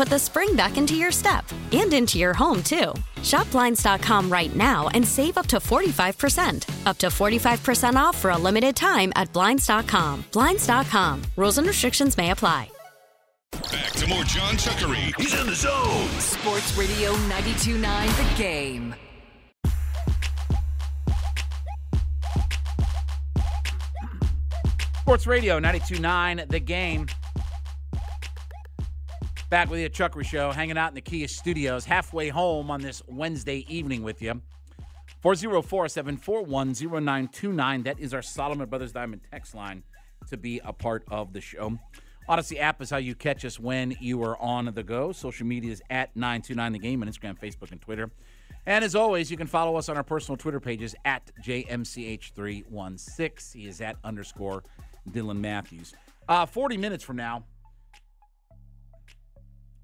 put the spring back into your step and into your home, too. Shop Blinds.com right now and save up to 45%. Up to 45% off for a limited time at Blinds.com. Blinds.com. Rules and restrictions may apply. Back to more John Chuckery. He's in the zone. Sports Radio 92.9 The Game. Sports Radio 92.9 The Game. Back with you Chuckery Show, hanging out in the Kia studios, halfway home on this Wednesday evening with you. 404 741 0929. That is our Solomon Brothers Diamond text line to be a part of the show. Audacy app is how you catch us when you are on the go. Social media is at 929 The Game on Instagram, Facebook, and Twitter. And as always, you can follow us on our personal Twitter pages at JMCH316. He is at underscore Dylan Matthews. Uh, 40 minutes from now,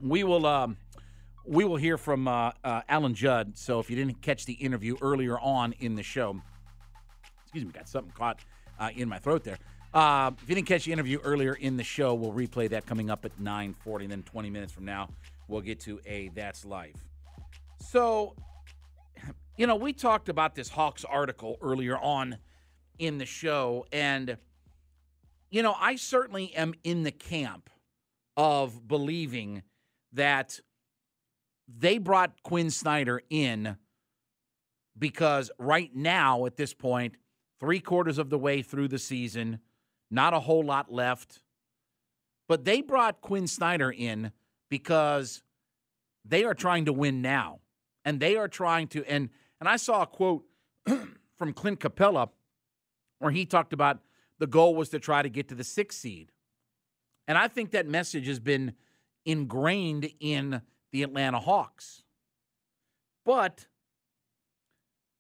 we will um, we will hear from uh, uh, Alan Judd. So if you didn't catch the interview earlier on in the show, excuse me, got something caught uh, in my throat there. Uh, if you didn't catch the interview earlier in the show, we'll replay that coming up at 9:40, and then 20 minutes from now, we'll get to a That's Life. So, you know, we talked about this Hawks article earlier on in the show, and you know, I certainly am in the camp of believing that they brought Quin Snyder in because right now, at this point, three quarters of the way through the season, not a whole lot left. But they brought Quin Snyder in because they are trying to win now. And they are trying to and and I saw a quote from Clint Capela where he talked about the goal was to try to get to the sixth seed. And I think that message has been ingrained in the Atlanta Hawks. But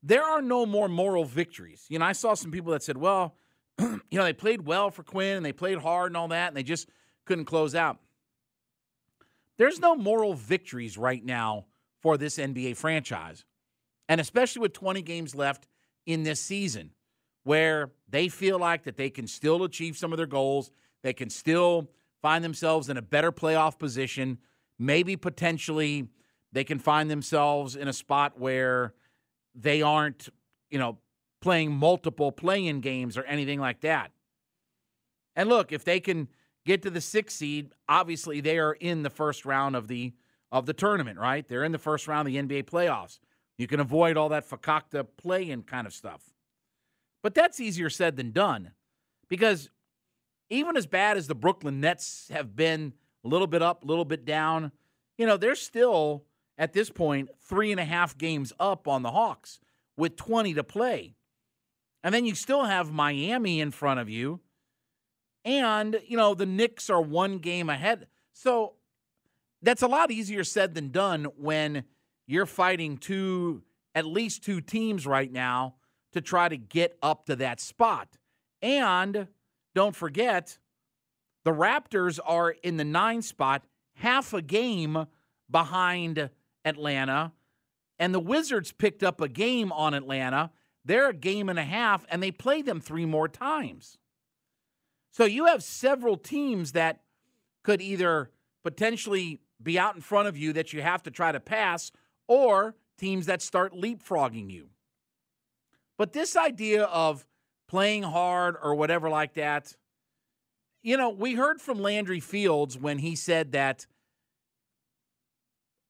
there are no more moral victories. You know, I saw some people that said, well, you know, they played well for Quin and they played hard and all that, and they just couldn't close out. There's no moral victories right now for this NBA franchise. And especially with 20 games left in this season, where they feel like that they can still achieve some of their goals, they can still find themselves in a better playoff position, maybe potentially they can find themselves in a spot where they aren't, you know, playing multiple play-in games or anything like that. And look, if they can get to the sixth seed, obviously they are in the first round of the of the tournament, right? They're in the first round of the NBA playoffs. You can avoid all that fakakta play-in kind of stuff. But that's easier said than done because even as bad as the Brooklyn Nets have been, a little bit up, a little bit down, you know, they're still at this point three and a half games up on the Hawks with 20 to play. And then you still have Miami in front of you. And, you know, the Knicks are one game ahead. So that's a lot easier said than done when you're fighting two, at least two teams right now to try to get up to that spot. And don't forget, the Raptors are in the nine spot, half a game behind Atlanta. And the Wizards picked up a game on Atlanta. They're a game and a half, and they play them three more times. So you have several teams that could either potentially be out in front of you that you have to try to pass, or teams that start leapfrogging you. But this idea of playing hard or whatever like that, you know, we heard from Landry Fields when he said that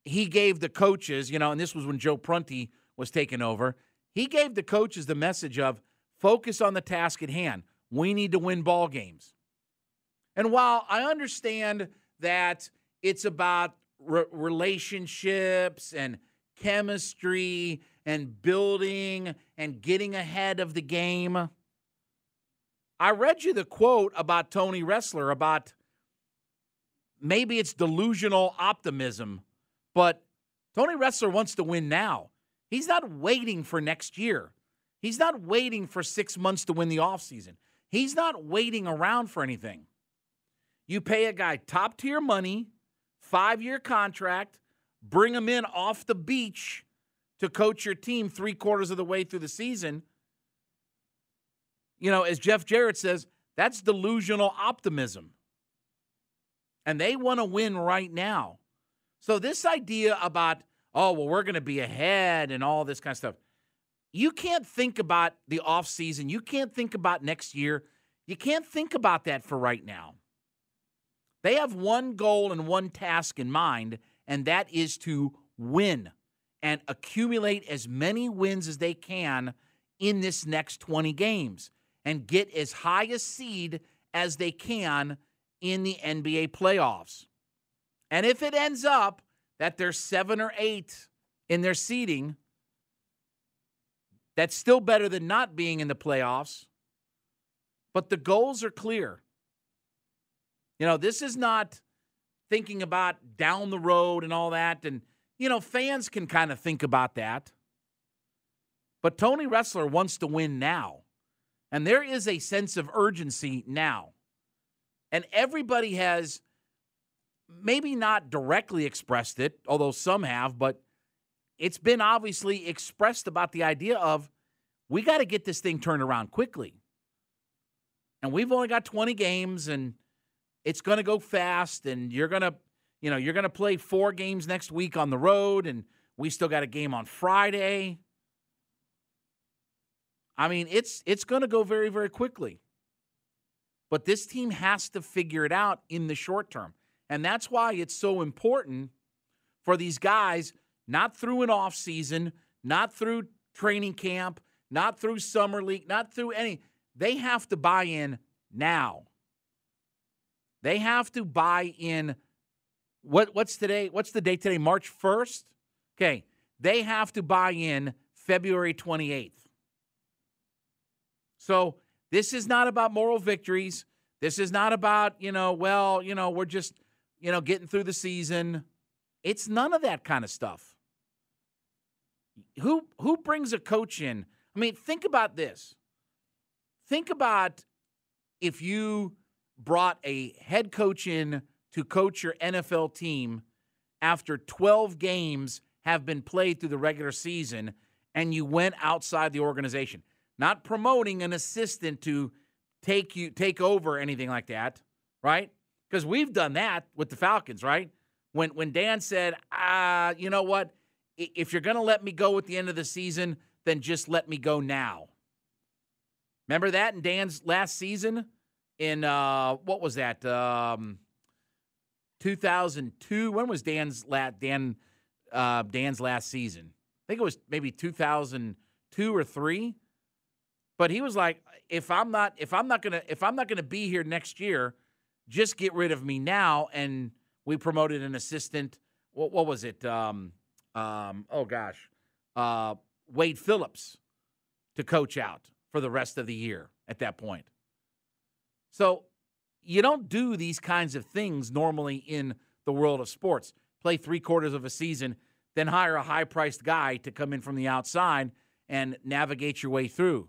he gave the coaches, you know, and this was when Joe Prunty was taking over, he gave the coaches the message of focus on the task at hand. We need to win ball games. And while I understand that it's about re- relationships and chemistry and building and getting ahead of the game, I read you the quote about Tony Ressler about maybe it's delusional optimism, but Tony Ressler wants to win now. He's not waiting for next year. He's not waiting for six months to win the offseason. He's not waiting around for anything. You pay a guy top tier money, five year contract, bring him in off the beach to coach your team three quarters of the way through the season. You know, as Jeff Jarrett says, that's delusional optimism. And they want to win right now. So, this idea about, oh, well, we're going to be ahead and all this kind of stuff, you can't think about the offseason. You can't think about next year. You can't think about that for right now. They have one goal and one task in mind, and that is to win and accumulate as many wins as they can in this next 20 games and get as high a seed as they can in the NBA playoffs. And if it ends up that they're seven or eight in their seeding, that's still better than not being in the playoffs. But the goals are clear. You know, this is not thinking about down the road and all that. And, you know, fans can kind of think about that. But Tony Ressler wants to win now. And there is a sense of urgency now. And everybody has maybe not directly expressed it, although some have, but it's been obviously expressed about the idea of we got to get this thing turned around quickly. And we've only got 20 games and it's going to go fast and you're going to you know, you're going to play four games next week on the road and we still got a game on Friday. I mean, it's it's going to go very very quickly. But this team has to figure it out in the short term. And that's why it's so important for these guys not through an off season, not through training camp, not through summer league, not through any. They have to buy in now. They have to buy in. What what's today? What's the date today? March 1st? Okay. They have to buy in February 28th. So this is not about moral victories. This is not about, you know, well, you know, we're just, you know, getting through the season. It's none of that kind of stuff. Who who brings a coach in? I mean, think about this. Think about if you brought a head coach in to coach your NFL team after 12 games have been played through the regular season and you went outside the organization not promoting an assistant to take you take over anything like that, right? Because we've done that with the Falcons, right? When when Dan said, "Ah, you know what? If you're going to let me go at the end of the season, then just let me go now." Remember that in Dan's last season in uh what was that? Um 2002. When was Dan's last Dan uh Dan's last season? I think it was maybe 2002 or 3 but he was like, if I'm not if I'm not gonna if I'm not gonna be here next year, just get rid of me now. And we promoted an assistant. What, what was it? Um, um, oh gosh, uh, Wade Phillips to coach out for the rest of the year at that point. So you don't do these kinds of things normally in the world of sports. Play three quarters of a season, then hire a high priced guy to come in from the outside and navigate your way through.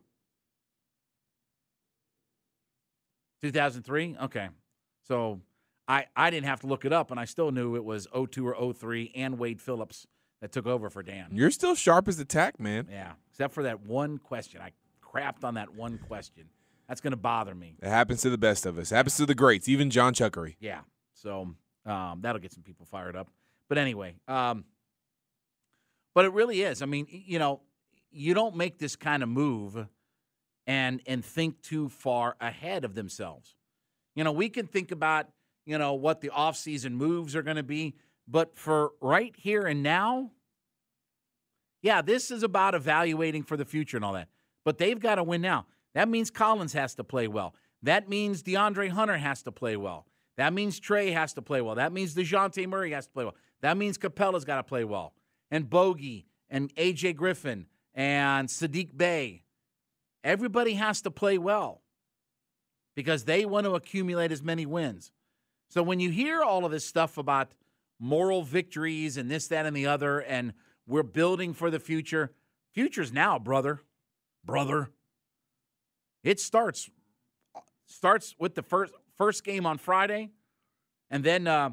2003? Okay. So I, I didn't have to look it up, and I still knew it was 02 or 03 and Wade Phillips that took over for Dan. You're still sharp as a tack, man. Yeah, except for that one question. I crapped on that one question. That's going to bother me. It happens to the best of us. It happens to the greats, even John Chuckery. Yeah. So Um, that'll get some people fired up. But anyway, um, but it really is. I mean, you know, you don't make this kind of move and and think too far ahead of themselves. You know, we can think about, you know, what the offseason moves are going to be, but for right here and now, yeah, this is about evaluating for the future and all that. But they've got to win now. That means Collins has to play well. That means De'Andre Hunter has to play well. That means Trae has to play well. That means Dejounte Murray has to play well. That means Capela's got to play well. And Bogey and AJ Griffin and Sadiq Bey. Everybody has to play well because they want to accumulate as many wins. So when you hear all of this stuff about moral victories and this, that, and the other, and we're building for the future, future's now, brother. Brother. It starts starts with the first first game on Friday, and then uh,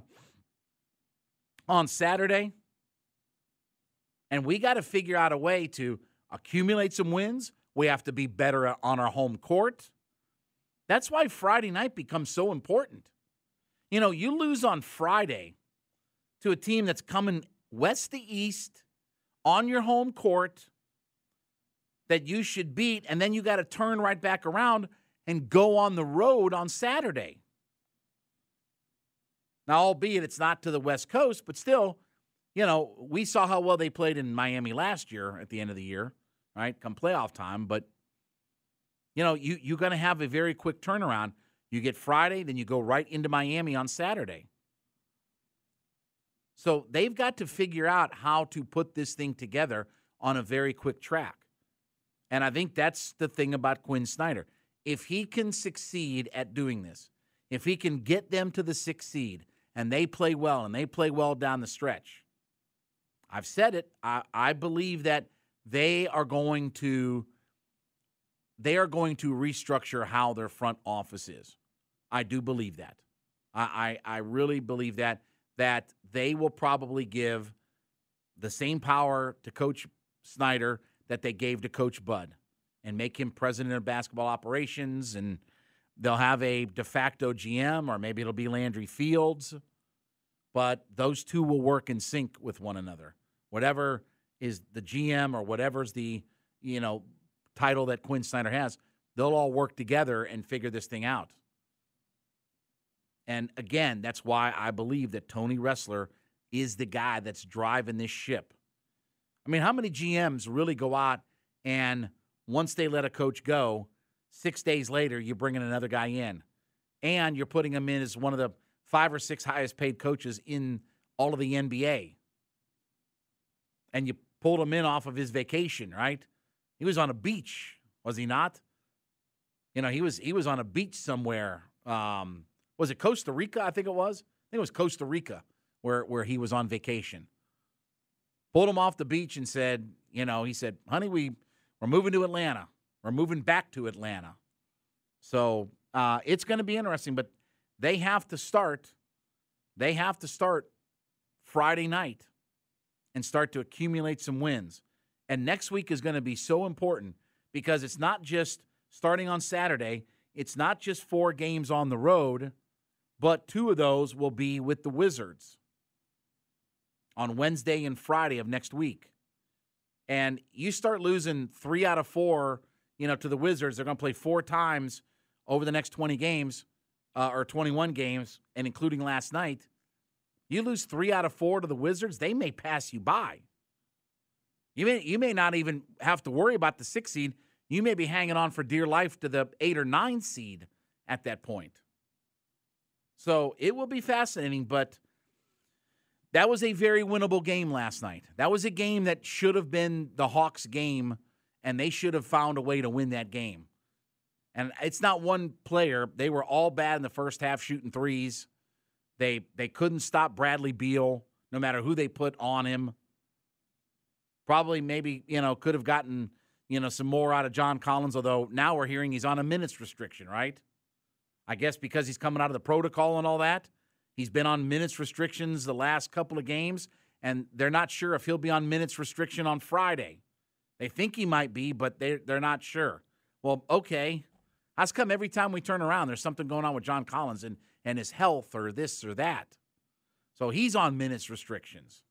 on Saturday. And we got to figure out a way to accumulate some wins. We have to be better on our home court. That's why Friday night becomes so important. You know, you lose on Friday to a team that's coming west to east on your home court that you should beat, and then you got to turn right back around and go on the road on Saturday. Now, albeit it's not to the West Coast, but still, you know, we saw how well they played in Miami last year at the end of the year, right? Come playoff time. But, you know, you, you're going to have a very quick turnaround. You get Friday, then you go right into Miami on Saturday. So they've got to figure out how to put this thing together on a very quick track. And I think that's the thing about Quin Snyder. If he can succeed at doing this, if he can get them to the sixth seed and they play well and they play well down the stretch, I've said it. I, I believe that they are going to they are going to restructure how their front office is. I do believe that. I, I, I really believe that that they will probably give the same power to Coach Snyder that they gave to Coach Bud and make him president of basketball operations and they'll have a de facto GM or maybe it'll be Landry Fields. But those two will work in sync with one another whatever is the GM or whatever's the you know title that Quin Snyder has, they'll all work together and figure this thing out. And again, that's why I believe that Tony Ressler is the guy that's driving this ship. I mean, how many GMs really go out and once they let a coach go, six days later, you're bringing another guy in and you're putting him in as one of the five or six highest paid coaches in all of the NBA? and you pulled him in off of his vacation, right? He was on a beach, was he not? You know, he was he was on a beach somewhere. Um, was it Costa Rica? I think it was. I think it was Costa Rica where where he was on vacation. Pulled him off the beach and said, you know, he said, "Honey, we we're moving to Atlanta. We're moving back to Atlanta." So uh, it's going to be interesting, but they have to start. They have to start Friday night and start to accumulate some wins. And next week is going to be so important because it's not just starting on Saturday, it's not just four games on the road, but two of those will be with the Wizards on Wednesday and Friday of next week. And you start losing three out of four, you know, to the Wizards. They're going to play four times over the next 20 games uh, or 21 games, and including last night. You lose three out of four to the Wizards, they may pass you by. You may you may not even have to worry about the six seed. You may be hanging on for dear life to the eight or nine seed at that point. So it will be fascinating, but that was a very winnable game last night. That was a game that should have been the Hawks game, and they should have found a way to win that game. And it's not one player. They were all bad in the first half shooting threes. They they couldn't stop Bradley Beal no matter who they put on him. Probably maybe, you know, could have gotten, you know, some more out of John Collins, although now we're hearing he's on a minutes restriction, right? I guess because he's coming out of the protocol and all that. He's been on minutes restrictions the last couple of games, and they're not sure if he'll be on minutes restriction on Friday. They think he might be, but they they're not sure. Well, okay. How's come every time we turn around, there's something going on with John Collins, and and his health or this or that. So he's on minutes restrictions.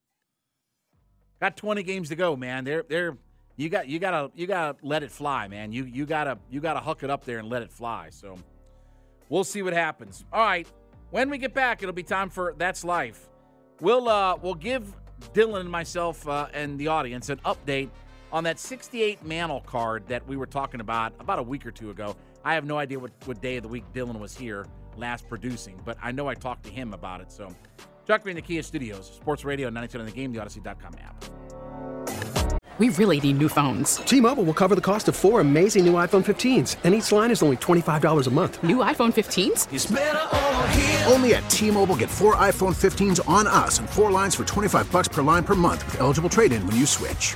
Got 20 games to go, man. They're they're you got you gotta you gotta let it fly, man. You you gotta you gotta huck it up there and let it fly. So we'll see what happens. All right. When we get back, it'll be time for That's Life. We'll uh we'll give Dylan myself uh, and the audience an update on that 68 Mantle card that we were talking about about a week or two ago. I have no idea what, what day of the week Dylan was here last producing, but I know I talked to him about it. So Chuck in the Kia Studios, Sports Radio 92 on the game, the Audacy.com app. We really need new phones. T-Mobile will cover the cost of four amazing new iPhone 15s, and each line is only $25 a month. New iPhone 15s? Only at T-Mobile get four iPhone 15s on us and four lines for 25 bucks per line per month with eligible trade-in when you switch.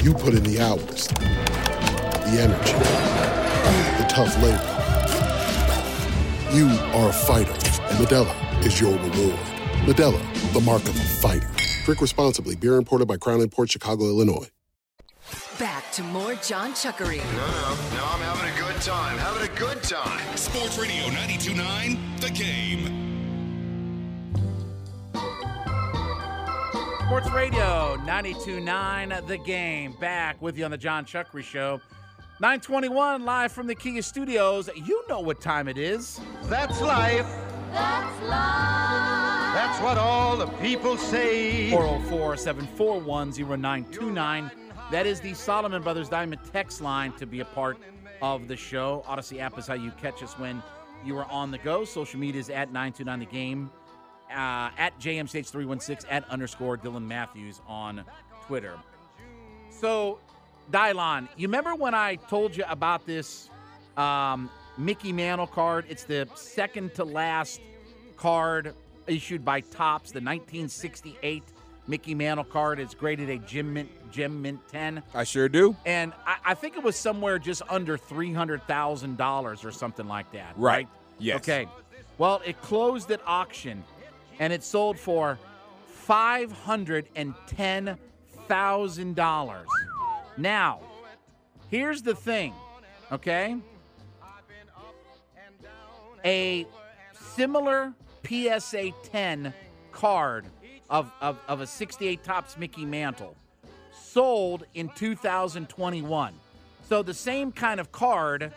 You put in the hours, the energy, the tough labor. You are a fighter, and Modelo is your reward. Modelo, the mark of a fighter. Drink responsibly. Beer imported by Crown Port Chicago, Illinois. Back to more John Chuckery. No, no, no, I'm having a good time. Having a good time. Sports Radio 92.9, The Game. Sports Radio 92.9 The Game. Back with you on the John Chuckery Show. 921 live from the Kia Studios. You know what time it is. That's life. That's life. That's what all the people say. 404 741 0929. That is the Solomon Brothers Diamond text line to be a part of the show. Audacy app is how you catch us when you are on the go. Social media is at 929 The Game, uh, at JMCH316, at underscore Dylan Matthews on Twitter. So, Dylan, you remember when I told you about this um, Mickey Mantle card? It's the second to last card issued by Topps, the 1968 Mickey Mantle card. It's graded a Gem Mint, Gem Mint 10. I sure do. And I, I think it was somewhere just under $300,000 or something like that. Right. right? Yes. Okay. Well, it closed at auction and it sold for $510,000. Now, here's the thing, okay? A similar PSA 10 card of, of, of a 68 Topps Mickey Mantle sold in 2021. So the same kind of card,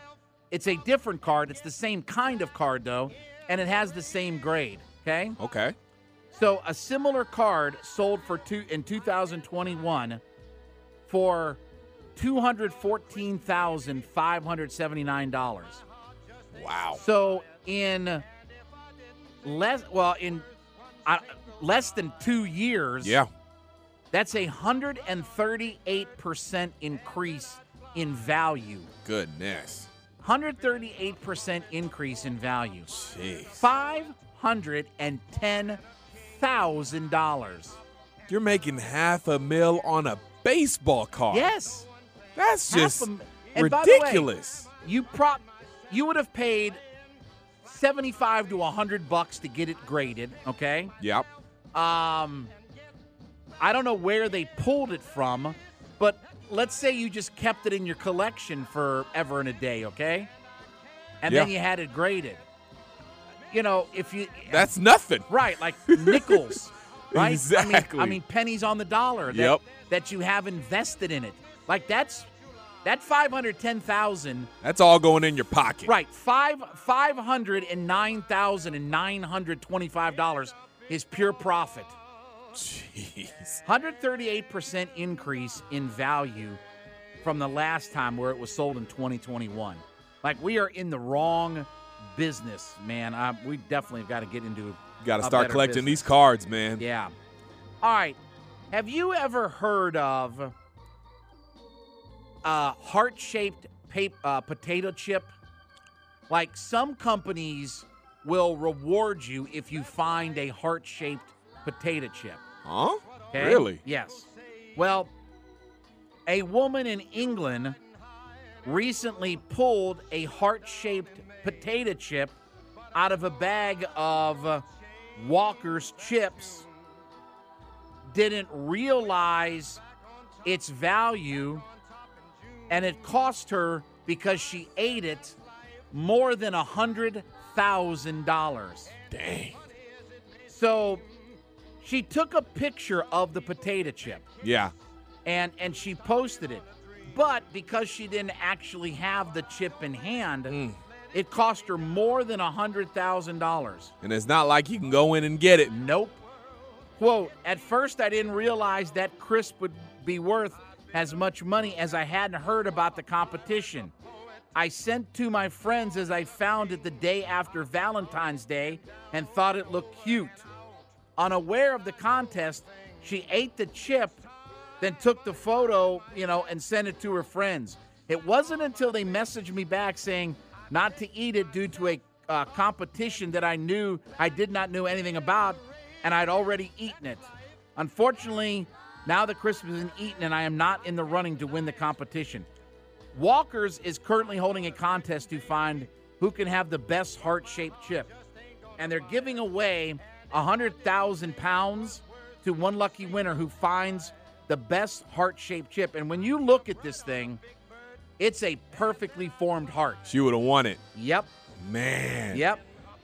it's a different card. It's the same kind of card, though, and it has the same grade, okay? Okay. So a similar card sold for two in 2021 for $214,579. Wow. So in less well in uh, less than 2 years, Yeah. that's a 138% increase in value. Goodness. 138% increase in value. Jeez. $510,000. You're making half a mil on a baseball card. Yes. That's Half just a m- and by the way, ridiculous. You prop you would have paid 75 to 100 bucks to get it graded, okay? Yep. Um, I don't know where they pulled it from, but let's say you just kept it in your collection forever and a day, okay? And then you had it graded. You know, if you That's nothing. right, like nickels, right? Exactly. I mean, I mean pennies on the dollar that, Yep. that you have invested in it. Like that's that five hundred ten thousand. That's all going in your pocket. Right, five five hundred and nine thousand and nine hundred twenty-five dollars is pure profit. Jeez. 138% increase in value from the last time where it was sold in 2021. Like we are in the wrong business, man. I, we definitely got to get into. Got to start collecting business. these cards, man. Yeah. All right. Have you ever heard of a heart-shaped uh, potato chip? Like some companies will reward you if you find a heart-shaped potato chip. Huh? Okay? Really? Yes. Well, a woman in England recently pulled a heart shaped potato chip out of a bag of uh, Walker's chips, didn't realize its value, and it cost her because she ate it more than a hundred thousand dollars. Dang. So she took a picture of the potato chip Yeah. and and she posted it. But because she didn't actually have the chip in hand, mm. it cost her more than a hundred thousand dollars. And it's not like you can go in and get it. Nope. Quote, at first I didn't realize that crisp would be worth as much money as I hadn't heard about the competition. I sent to my friends as I found it the day after Valentine's Day and thought it looked cute. Unaware of the contest, she ate the chip, then took the photo, you know, and sent it to her friends. It wasn't until they messaged me back saying not to eat it due to a uh, competition that I knew I did not know anything about, and I'd already eaten it. Unfortunately, now crisp has been eaten, and I am not in the running to win the competition. Walker's is currently holding a contest to find who can have the best heart shaped chip. And they're giving away 100,000 pounds to one lucky winner who finds the best heart shaped chip. And when you look at this thing, it's a perfectly formed heart. She would have won it. Yep. Man. Yep.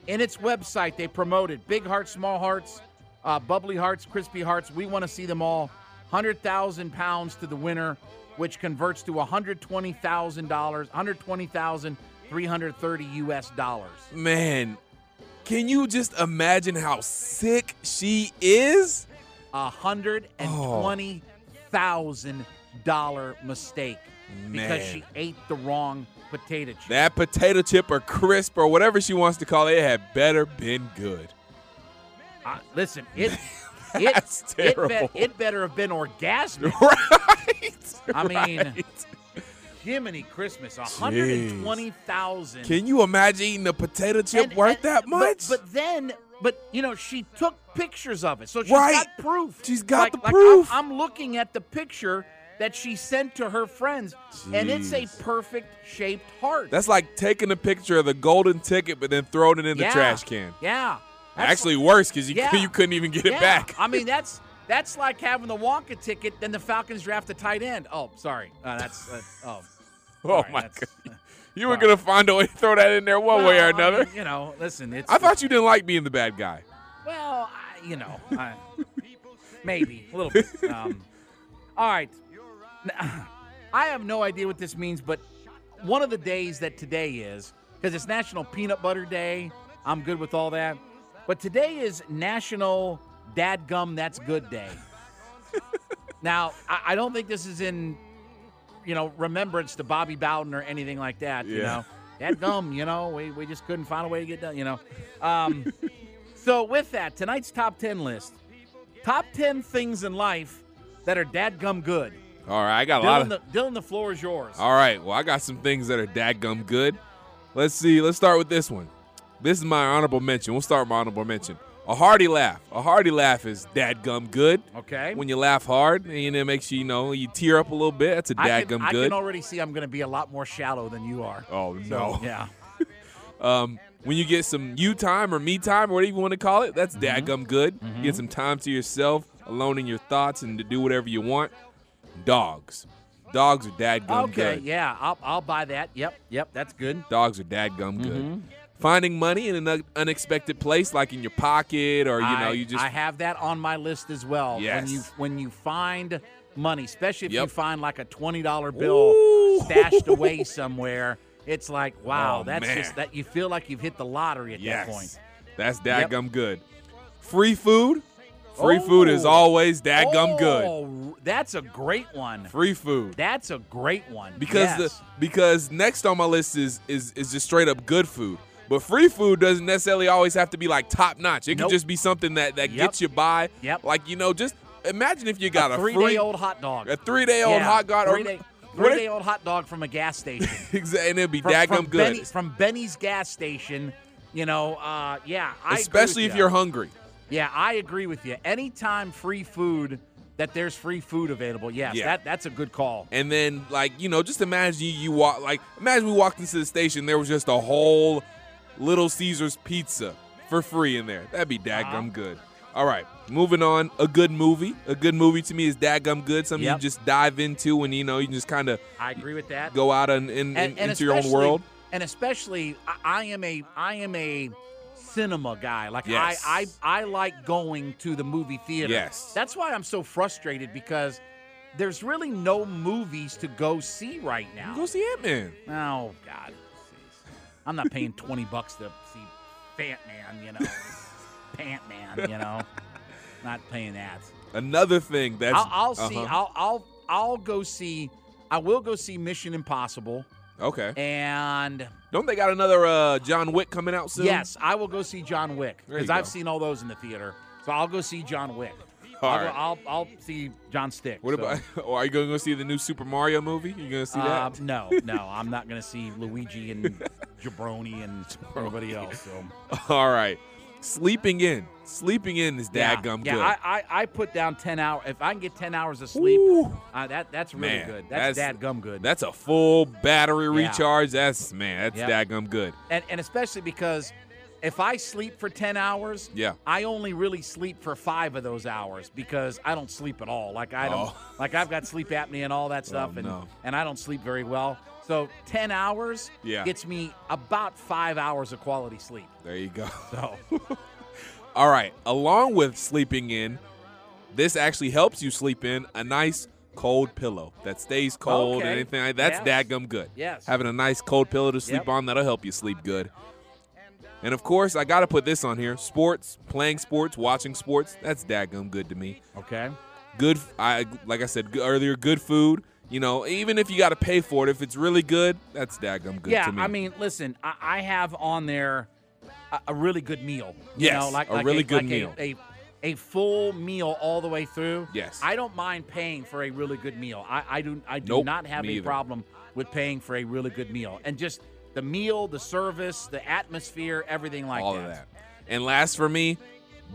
In its website, they promoted big hearts, small hearts, uh, bubbly hearts, crispy hearts. We want to see them all. 100,000 pounds to the winner, which converts to $120,000, 120,330 US dollars. Man, can you just imagine how sick she is? A hundred and twenty thousand dollar mistake because she ate the wrong potato chip. That potato chip or crisp or whatever she wants to call it, it had better been good. Uh, listen, it it, That's it, terrible. be- it better have been orgasmic. Right. I mean, right. Jiminy Christmas, hundred and twenty thousand. Can you imagine eating a potato chip And- worth and- that but- much? But, then, but you know, she took pictures of it, so she's Right. got proof. She's got Like- the like, I'm- proof. I'm, looking at the picture that she sent to her friends, and it's a perfect shaped heart. That's like taking a picture of the golden ticket, but then throwing it in the Yeah. trash can. Yeah. That's Actually, worse because you, Yeah. you couldn't even get yeah. it back. I mean, that's that's like having the Wonka ticket, then the Falcons draft a tight end. Oh, sorry. Uh, that's uh, oh. oh my god! You were gonna find a way to throw that in there one way Well, or I another. mean, you know, listen, it's I thought you didn't like being the bad guy. Well, I, you know, I, maybe a little bit. Um, All right, I have no idea what this means, but one of the days that today is, because it's National Peanut Butter Day, I'm good with all that. But today is National Dadgum That's Good Day. now, I, I don't think this is in, you know, remembrance to Bobby Bowden or anything like that. You Yeah. know, Dadgum, you know, we, we just couldn't find a way to get done, you know. Um, so, with that, tonight's top 10 list top 10 things in life that are dadgum good. All right, I got a lot of. the, Dylan, the floor is yours. All right, well, I got some things that are dadgum good. Let's see. Let's start with this one. This is my honorable mention. We'll start with my honorable mention. A hearty laugh. A hearty laugh is dadgum good. Okay. When you laugh hard, and it makes you, you know, you tear up a little bit. That's a dadgum I good. can already see I'm going to be a lot more shallow than you are. oh So, no. yeah. Um, when you get some you time or me time or whatever you want to call it, that's Mm-hmm. dadgum good. Get some time to yourself, alone in your thoughts, and to do whatever you want. Dogs. Dogs are dadgum Okay, good. yeah, I'll, I'll buy that. Yep, yep, that's good. Dogs are dadgum good. Finding money in an unexpected place, like in your pocket, or you know, you just I have that on my list as well. Yes. When you when you find money, especially if you find like a twenty dollar bill stashed away somewhere, it's like wow, Oh, that's man. just that you feel like you've hit the lottery at yes, that point. that's Yep. dadgum good. Free food, free food is Oh. always dadgum oh, good. Oh, that's a great one. Free food. That's a great one because Yes. the because next on my list is is is just straight up good food. But free food doesn't necessarily always have to be like top notch. It Nope. can just be something that that Yep. gets you by. Yep. Like you know, just imagine if you got a, three free day old hot dog. a three day old Yeah, hot dog or Three day, three day old hot dog from a gas station. Exactly, and it'd be from, daggum from good. Benny, from Benny's gas station. You know, uh, yeah, I Especially if ya. you're hungry. Yeah, I agree with you. Anytime free food that there's free food available, yes, Yeah. that that's a good call. And then like you know, just imagine you, you walk like imagine we walked into the station, there was just a whole Little Caesars pizza for free in there. That'd be daggum Uh-huh. good. All right, moving on. A good movie. A good movie to me is daggum good. Something Yep. you just dive into and you know you can just kind of I agree with that. go out and, and, and, and into your own world. And especially, I, am a I am a cinema guy. Like Yes. I, I I like going to the movie theater. Yes. That's why I'm so frustrated because there's really no movies to go see right now. Go see Ant Man. Oh God. I'm not paying twenty bucks to see Fat Man. You know, Pant Man. You know, not paying that. Another thing that's I'll, I'll see. uh-huh. I'll I'll I'll go see. I will go see Mission Impossible. okay. And Don't they got another uh, John Wick coming out soon? yes, I will go see John Wick because I've seen all those in the theater. So I'll go see John Wick. All I'll, right. go, I'll I'll see John Stick. What so, about? Or are you going to go see the new Super Mario movie? You going to see uh, that? no, no, I'm not going to see Luigi and Jabroni and everybody else. So All right. Sleeping in. Sleeping in is yeah, dadgum yeah, good. I, I I put down ten hours. If I can get ten hours of sleep, Ooh. uh, that that's really Man, good. That's, dadgum good. That's a full battery Yeah. recharge. That's man, that's Yep. dadgum good. and and especially because if I sleep for 10 hours, Yeah. I only really sleep for 5 of those hours because I don't sleep at all. Like I don't Oh. like I've got sleep apnea and all that oh, stuff Oh, and no. and I don't sleep very well. So 10 hours Yeah. gets me about 5 hours of quality sleep. There you go. So All right. Along with sleeping in, this actually helps you sleep in a nice cold pillow that stays cold and anything like that's Yes. dadgum good. Yes. Having a nice cold pillow to sleep Yep. on, that'll help you sleep good. And of course, I got to put this on here. Sports, playing sports, watching sports, that's dadgum good to me. Okay. good I like I said earlier, good food. You know, even if you got to pay for it, if it's really good, that's daggum good yeah, to me. Yeah, I mean, listen, I, I have on there a, a really good meal. You Yes, know, like a like really good like meal. A, a a full meal all the way through. Yes. I don't mind paying for a really good meal. I, I do I do Nope, not have a either. problem with paying for a really good meal. And just the meal, the service, the atmosphere, everything like all that. of that. And last for me,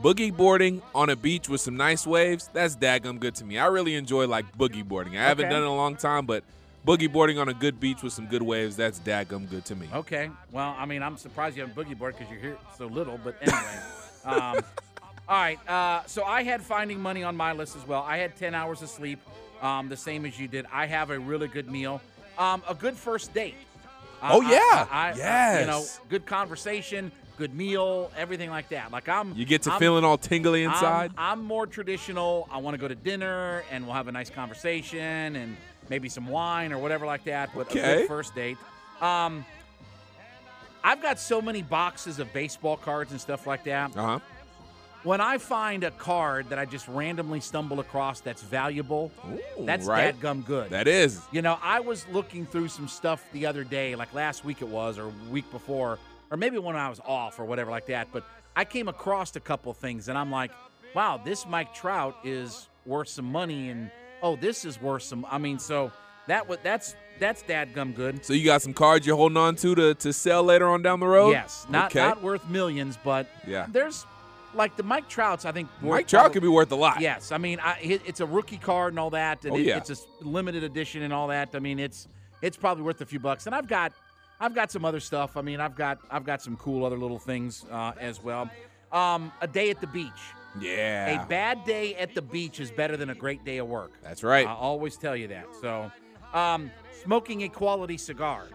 boogie boarding on a beach with some nice waves, that's daggum good to me. I really enjoy like boogie boarding. I haven't done it in a long time, but boogie boarding on a good beach with some good waves, that's daggum good to me. Okay. Well, I mean, I'm surprised you haven't boogie board because you're here so little. But anyway, um, all right. Uh, so I had finding money on my list as well. I had 10 hours of sleep, um, the same as you did. I have a really good meal, um, a good first date. Oh, I- yeah. I, I- you know, good conversation, good meal, everything like that. Like I'm, You get to I'm- feeling all tingly I'm- inside. I'm, more traditional. I want to go to dinner and we'll have a nice conversation and maybe some wine or whatever like that. But a Okay. good first date. Um, I've got so many boxes of baseball cards and stuff like that. Uh huh. When I find a card that I just randomly stumble across that's valuable, that's right. dadgum good. That is. You know, I was looking through some stuff the other day, like last week it was, or week before, or maybe when I was off or whatever like that. But I came across a couple things, and I'm like, wow, this Mike Trout is worth some money, and oh, this is worth some. I mean, so that was that's that's dadgum good. So you got some cards you're holding on to to, to sell later on down the road? Yes, not okay. not worth millions, but Yeah. there's like the Mike Trouts. I think Mike Trout probably- could be worth a lot. Yes, I mean I, it's a rookie card and all that, and Oh, it- yeah. it's a limited edition and all that. I mean it's it's probably worth a few bucks. And I've got I've got some other stuff. I mean, I've got I've got some cool other little things uh, as well. Um, a day at the beach. Yeah. A bad day at the beach is better than a great day of work. That's right. I always tell you that. So, um, smoking a quality cigar.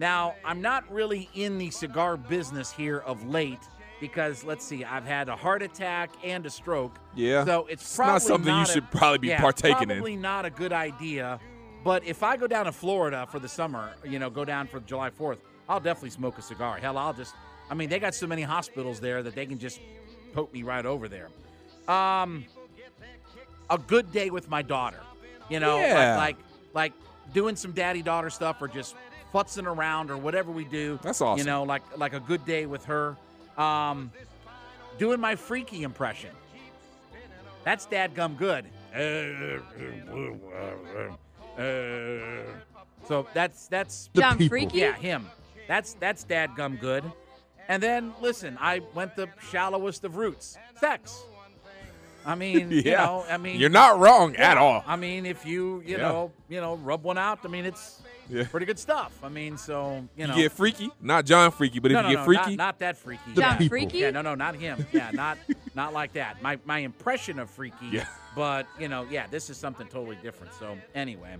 Now, I'm not really in the cigar business here of late because let's see, I've had a heart attack and a stroke. Yeah. So it's, It's probably not something you a- should probably be yeah, partaking in. Probably not a good idea. But if I go down to Florida for the summer, you know, go down for July 4th, I'll definitely smoke a cigar. Hell, I'll just, I mean, they got so many hospitals there that they can just poke me right over there. Um, a good day with my daughter, you know, Yeah. like, like, like doing some daddy daughter stuff or just futzing around or whatever we do. That's awesome. You know, like, like a good day with her. Um, doing my freaky impression. That's dadgum good. So that's that's The John people. Freaky? Yeah, him. That's that's dadgum good. And then listen, I went the shallowest of routes. Sex. I mean, you know, I mean You're not wrong at all. I mean, if you, you Yeah. know, you know, rub one out, I mean, it's Yeah. pretty good stuff. I mean, so, you You know. get freaky, not John freaky, but if you no, get no, freaky, not, not that freaky. The yeah. people. Freaky? Yeah, no, no, not him. Yeah, not not like that. My my impression of freaky. Yeah. But you know, yeah, this is something totally different. So anyway,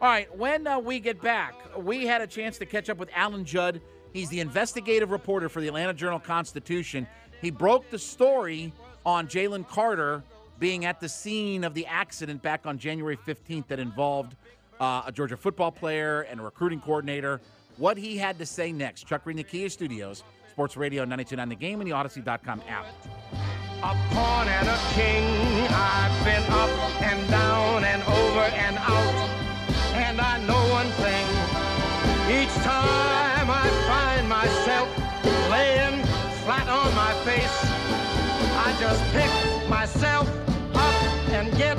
all right. When uh, we get back, we had a chance to catch up with Alan Judd. He's the investigative reporter for the Atlanta Journal Constitution. He broke the story on Jalen Carter being at the scene of the accident back on January 15th that involved uh, a Georgia football player and a recruiting coordinator. What he had to say next. Chuck Green, the Kia Studios, Sports Radio 929 The Game, and the Audacy.com app. A pawn and a king. I've been up and down and over and out. And I know one thing. Each time I find myself laying flat on my face, I just pick myself up and get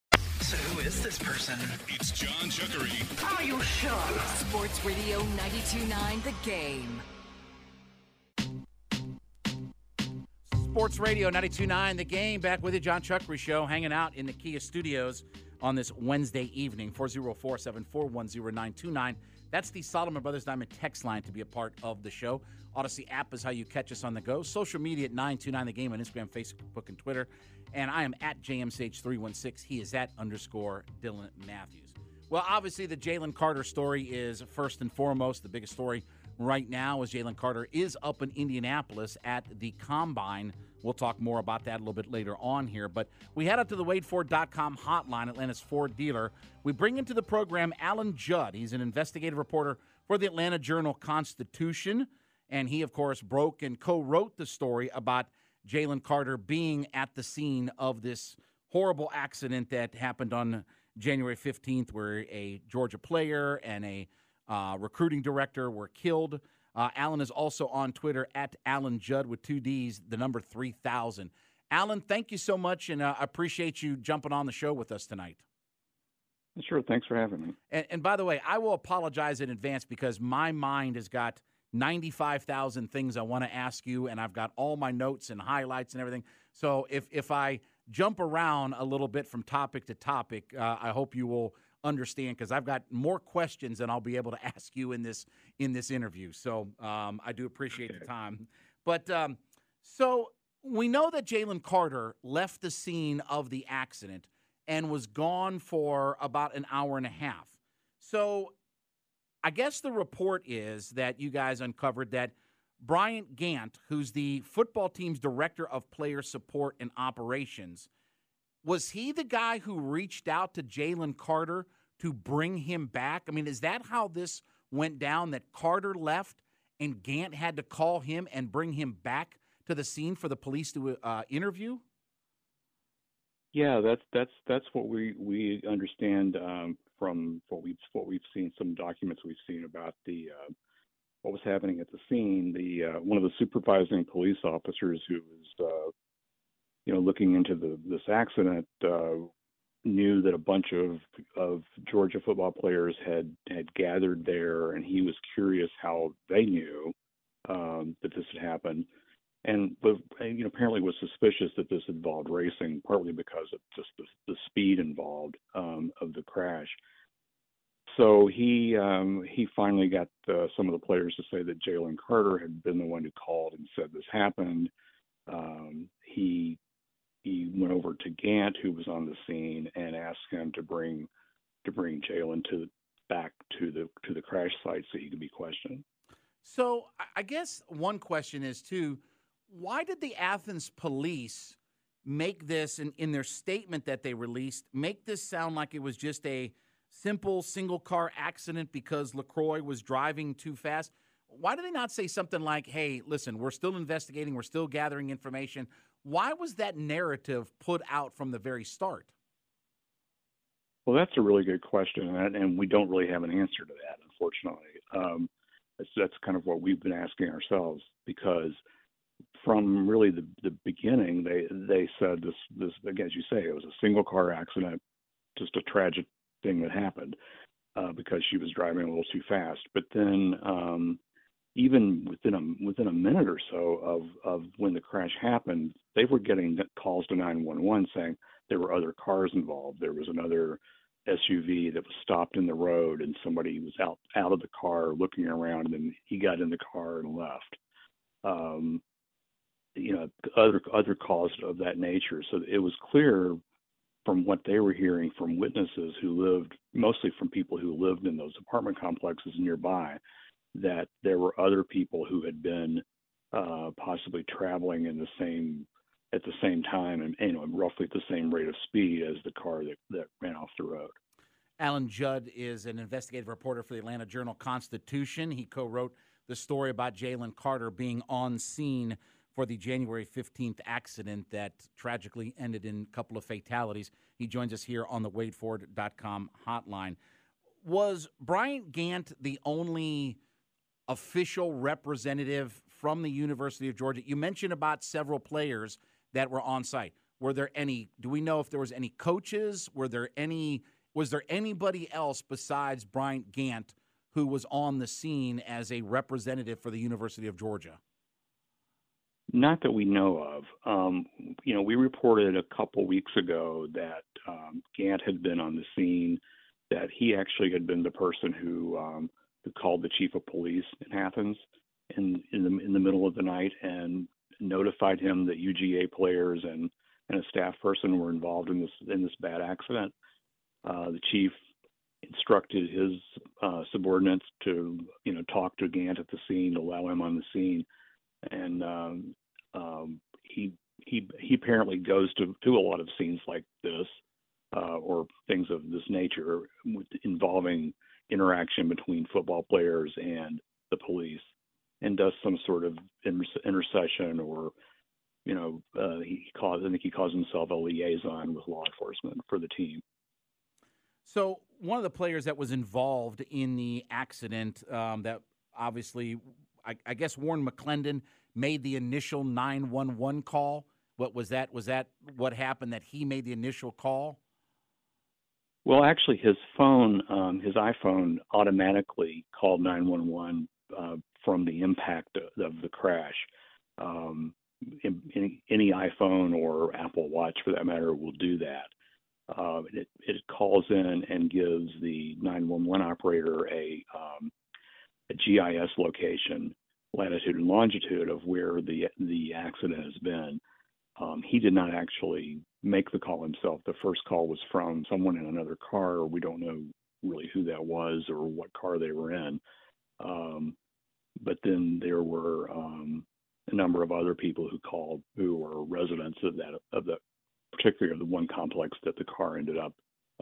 So who is this person? It's John Chuckery. Are you sure? Sports Radio 92.9 The Game. Sports Radio 929 The Game. Back with you, John Chuckery Show, hanging out in the Kia studios on this Wednesday evening. 404 741 0929. That's the Solomon Brothers Diamond text line to be a part of the show. Audacy app is how you catch us on the go. Social media at 929 The Game on Instagram, Facebook, and Twitter. And I am at JMSH316. He is at underscore Dylan Matthews. Well, obviously, the Jalen Carter story is first and foremost the biggest story right now as Jalen Carter is up in Indianapolis at the Combine. We'll talk more about that a little bit later on here. But we head up to the WadeFord.com hotline, Atlanta's Ford dealer. We bring into the program Alan Judd. He's an investigative reporter for the Atlanta Journal Constitution. And he, of course, broke and co wrote the story about Jalen Carter being at the scene of this horrible accident that happened on January 15th, where a Georgia player and a uh, recruiting director were killed. Uh, Alan is also on Twitter at Alan Judd with two D's, the number 3000. Alan, thank you so much, and uh, I appreciate you jumping on the show with us tonight. Sure. Thanks for having me. And, and by the way, I will apologize in advance because my mind has got 95,000 things I want to ask you, and I've got all my notes and highlights and everything. So if, if I jump around a little bit from topic to topic, uh, I hope you will understand because I've got more questions than I'll be able to ask you in this in this interview. So um, I do appreciate the time. But um, so we know that Jalen Carter left the scene of the accident and was gone for about an hour and a half. So I guess the report is that you guys uncovered that Bryant Gant, who's the football team's director of player support and operations, was he the guy who reached out to Jalen Carter to bring him back? I mean, is that how this went down? That Carter left and Gant had to call him and bring him back to the scene for the police to uh, interview? Yeah, that's that's that's what we we understand um, from what we've what we've seen, some documents we've seen about the uh, what was happening at the scene. The uh, one of the supervising police officers who was uh, you know looking into the this accident uh, knew that a bunch of of Georgia football players had had gathered there, and he was curious how they knew um, that this had happened and but you know apparently was suspicious that this involved racing, partly because of just the, the speed involved um, of the crash. So he um, he finally got uh, some of the players to say that Jalen Carter had been the one who called and said this happened. Um, he he went over to Gant, who was on the scene, and asked him to bring to bring Jalen to back to the to the crash site so he could be questioned. So I guess one question is too why did the Athens police make this in, in their statement that they released make this sound like it was just a simple single car accident because LeCroy was driving too fast? Why did they not say something like, hey, listen, we're still investigating, we're still gathering information? Why was that narrative put out from the very start? Well, that's a really good question, and we don't really have an answer to that, unfortunately. Um, that's kind of what we've been asking ourselves because – from really the, the beginning, they they said this this again, as you say, it was a single car accident, just a tragic thing that happened uh, because she was driving a little too fast. But then, um, even within a within a minute or so of of when the crash happened, they were getting calls to 911 saying there were other cars involved. There was another SUV that was stopped in the road, and somebody was out out of the car looking around, and he got in the car and left. Um, you know other other cause of that nature. So it was clear from what they were hearing from witnesses who lived mostly from people who lived in those apartment complexes nearby that there were other people who had been uh, possibly traveling in the same at the same time and you know roughly at the same rate of speed as the car that, that ran off the road. Alan Judd is an investigative reporter for the Atlanta Journal Constitution. He co-wrote the story about Jalen Carter being on scene for the January 15th accident that tragically ended in a couple of fatalities. He joins us here on the WadeFord.com hotline. Was Bryant Gant the only official representative from the University of Georgia? You mentioned about several players that were on site. Were there any? Do we know if there was any coaches? Were there any? Was there anybody else besides Bryant Gant who was on the scene as a representative for the University of Georgia? Not that we know of. Um, you know, we reported a couple weeks ago that um, Gant had been on the scene, that he actually had been the person who um, who called the chief of police in Athens in in the in the middle of the night and notified him that UGA players and and a staff person were involved in this in this bad accident. Uh, the chief instructed his uh, subordinates to you know talk to Gant at the scene, allow him on the scene, and um, um, he he he apparently goes to to a lot of scenes like this uh, or things of this nature with, involving interaction between football players and the police, and does some sort of inter- intercession or you know uh, he calls I think he calls himself a liaison with law enforcement for the team. So one of the players that was involved in the accident um, that obviously I, I guess Warren McClendon made the initial 911 call? What was that? Was that what happened that he made the initial call? Well, actually, his phone, um, his iPhone, automatically called 911 uh, from the impact of, the crash. Um, any, any, iPhone or Apple Watch, for that matter, will do that. Uh, it, it, calls in and gives the 911 operator a, um, GIS location latitude and longitude of where the the accident has been. Um, he did not actually make the call himself. The first call was from someone in another car. We don't know really who that was or what car they were in. Um, but then there were um, a number of other people who called who were residents of that of the particularly of the one complex that the car ended up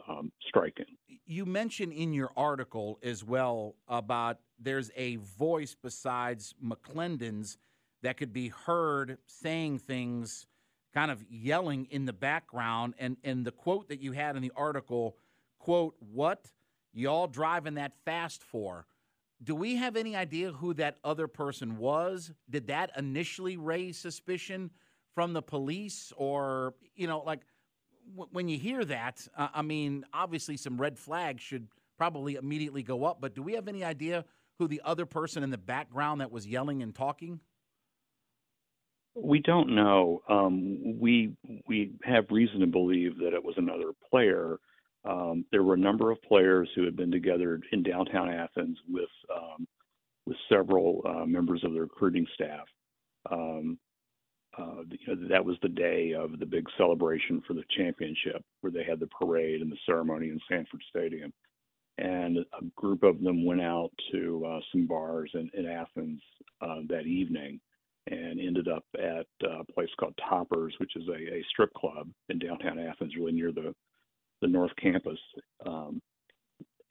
um, striking. You mentioned in your article as well about there's a voice besides McClendon's that could be heard saying things, kind of yelling in the background. And, and the quote that you had in the article, quote, what y'all driving that fast for. Do we have any idea who that other person was? Did that initially raise suspicion from the police, or you know, like w- when you hear that, uh, I mean, obviously some red flags should probably immediately go up. But do we have any idea who the other person in the background that was yelling and talking? We don't know. Um, we we have reason to believe that it was another player. Um, there were a number of players who had been together in downtown Athens with um, with several uh, members of the recruiting staff. Um, uh, you know, that was the day of the big celebration for the championship, where they had the parade and the ceremony in Sanford Stadium. And a group of them went out to uh, some bars in, in Athens uh, that evening and ended up at uh, a place called Toppers, which is a, a strip club in downtown Athens, really near the the North Campus. Um,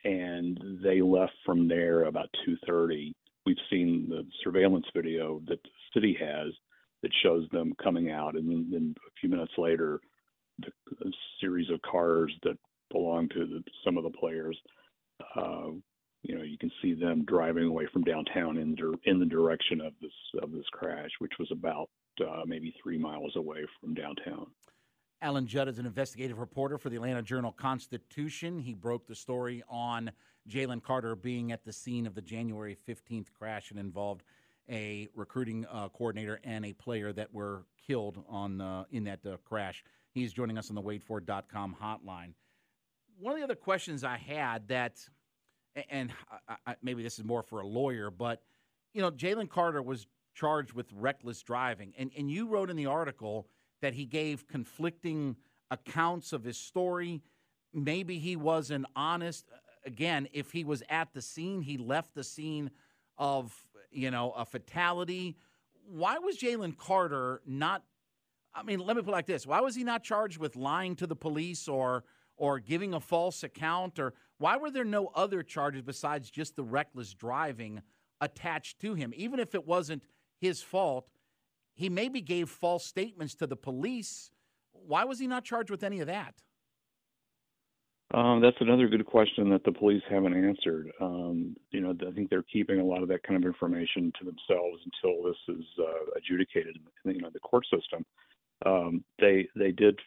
and they left from there about 2:30. We've seen the surveillance video that the city has that shows them coming out, and then, then a few minutes later, the, a series of cars that belong to the, some of the players. Uh, you know, you can see them driving away from downtown in in the direction of this of this crash, which was about uh, maybe three miles away from downtown. Alan Judd is an investigative reporter for the Atlanta Journal Constitution. He broke the story on Jalen Carter being at the scene of the January 15th crash and involved a recruiting uh, coordinator and a player that were killed on uh, in that uh, crash. He's joining us on the WadeFord.com hotline. One of the other questions I had that, and I, I, maybe this is more for a lawyer, but you know, Jalen Carter was charged with reckless driving, and and you wrote in the article that he gave conflicting accounts of his story. Maybe he wasn't honest. Again, if he was at the scene, he left the scene of you know, a fatality. Why was Jalen Carter not? I mean, let me put it like this: Why was he not charged with lying to the police or or giving a false account, or why were there no other charges besides just the reckless driving attached to him? Even if it wasn't his fault, he maybe gave false statements to the police. Why was he not charged with any of that? Um, that's another good question that the police haven't answered. Um, you know, I think they're keeping a lot of that kind of information to themselves until this is uh, adjudicated in you know the court system. Um, they they did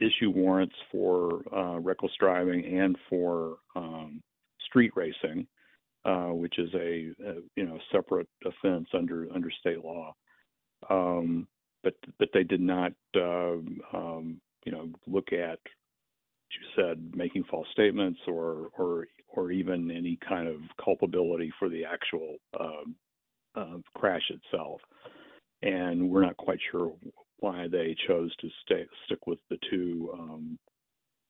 issue warrants for uh, reckless driving and for um, street racing, uh, which is a, a, you know separate offense under under state law. Um, but but they did not uh, um, you know look at as you said, making false statements or or or even any kind of culpability for the actual um, uh, crash itself. And we're not quite sure why they chose to stay stick with the two. Um,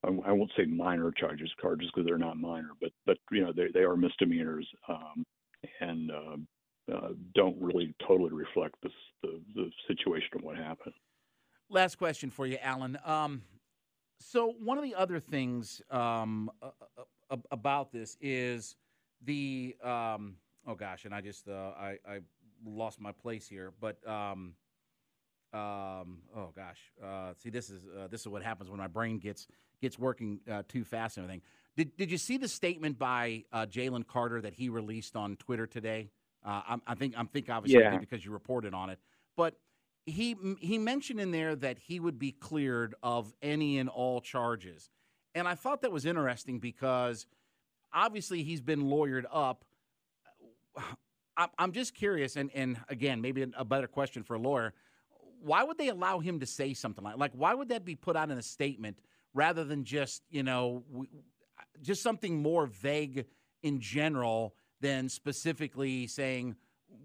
I won't say minor charges, charges because they're not minor, but but you know they they are misdemeanors um, and uh, uh, don't really totally reflect the the situation of what happened. Last question for you, Alan. Um, so one of the other things um, about this is the um, oh gosh, and I just uh, I, I lost my place here, but um, um, oh gosh, uh, see this is uh, this is what happens when my brain gets gets working uh, too fast and everything. Did Did you see the statement by Jalen Carter that he released on Twitter today? I, I, think I'm think obviously yeah. because you reported on it, but he he mentioned in there that he would be cleared of any and all charges, and I thought that was interesting because obviously he's been lawyered up. I'm just curious, and and again, maybe a better question for a lawyer: Why would they allow him to say something like like Why would that be put out in a statement rather than just you know just something more vague in general than specifically saying?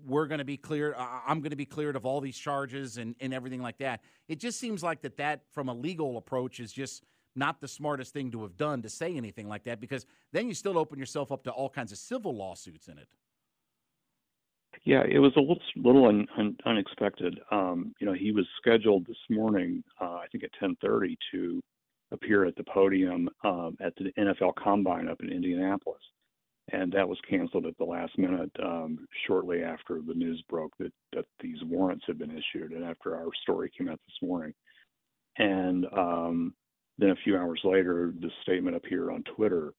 we're going to be cleared. I'm going to be cleared of all these charges and, and everything like that. It just seems like that that from a legal approach is just not the smartest thing to have done to say anything like that because then you still open yourself up to all kinds of civil lawsuits in it. Yeah, it was a little, little un, un, unexpected. Um, you know, he was scheduled this morning, uh, I think at 10:30, to appear at the podium um, at the NFL Combine up in Indianapolis and that was canceled at the last minute um, shortly after the news broke that, that these warrants had been issued and after our story came out this morning. And um, then a few hours later, the statement appeared on Twitter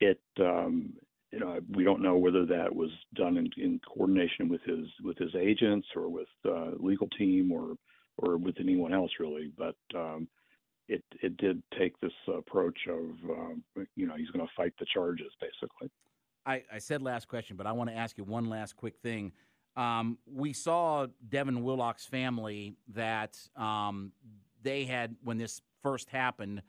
it um, you know we don't know whether that was done in, in coordination with his with his agents or with uh, legal team or or with anyone else really, but um, it it did take this approach of um, you know he's going to fight the charges basically. I, I said last question, but I want to ask you one last quick thing. Um, we saw Devin Willock's family that um, they had when this first happened.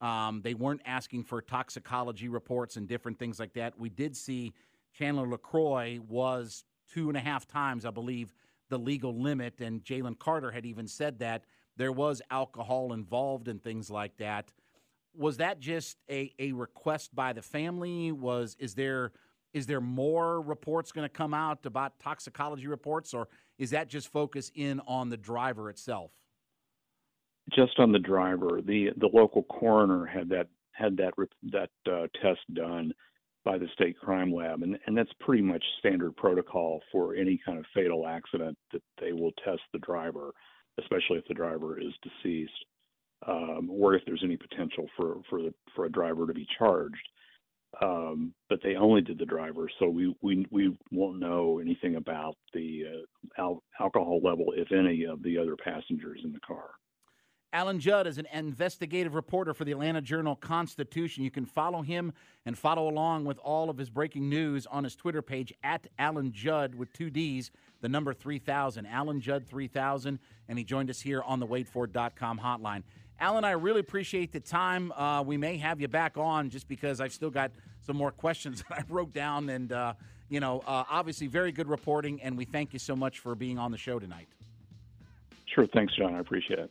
Um, they weren't asking for toxicology reports and different things like that. We did see Chandler LeCroy was two and a half times, I believe, the legal limit, and Jalen Carter had even said that there was alcohol involved and things like that. Was that just a, a request by the family? Was is there is there more reports going to come out about toxicology reports, or is that just focus in on the driver itself? Just on the driver. the The local coroner had that had that that uh, test done by the state crime lab, and and that's pretty much standard protocol for any kind of fatal accident that they will test the driver, especially if the driver is deceased, um, or if there's any potential for for the, for a driver to be charged um, but they only did the driver, so we we we won't know anything about the uh, al- alcohol level, if any, of the other passengers in the car. Alan Judd is an investigative reporter for the Atlanta Journal Constitution. You can follow him and follow along with all of his breaking news on his Twitter page at Alan Judd with two D's, the number 3000, Alan Judd 3000. And he joined us here on the WadeFord.com hotline. Alan, I really appreciate the time. Uh, we may have you back on just because I've still got some more questions that I wrote down. And, uh, you know, uh, obviously very good reporting, and we thank you so much for being on the show tonight. Sure. Thanks, John. I appreciate it.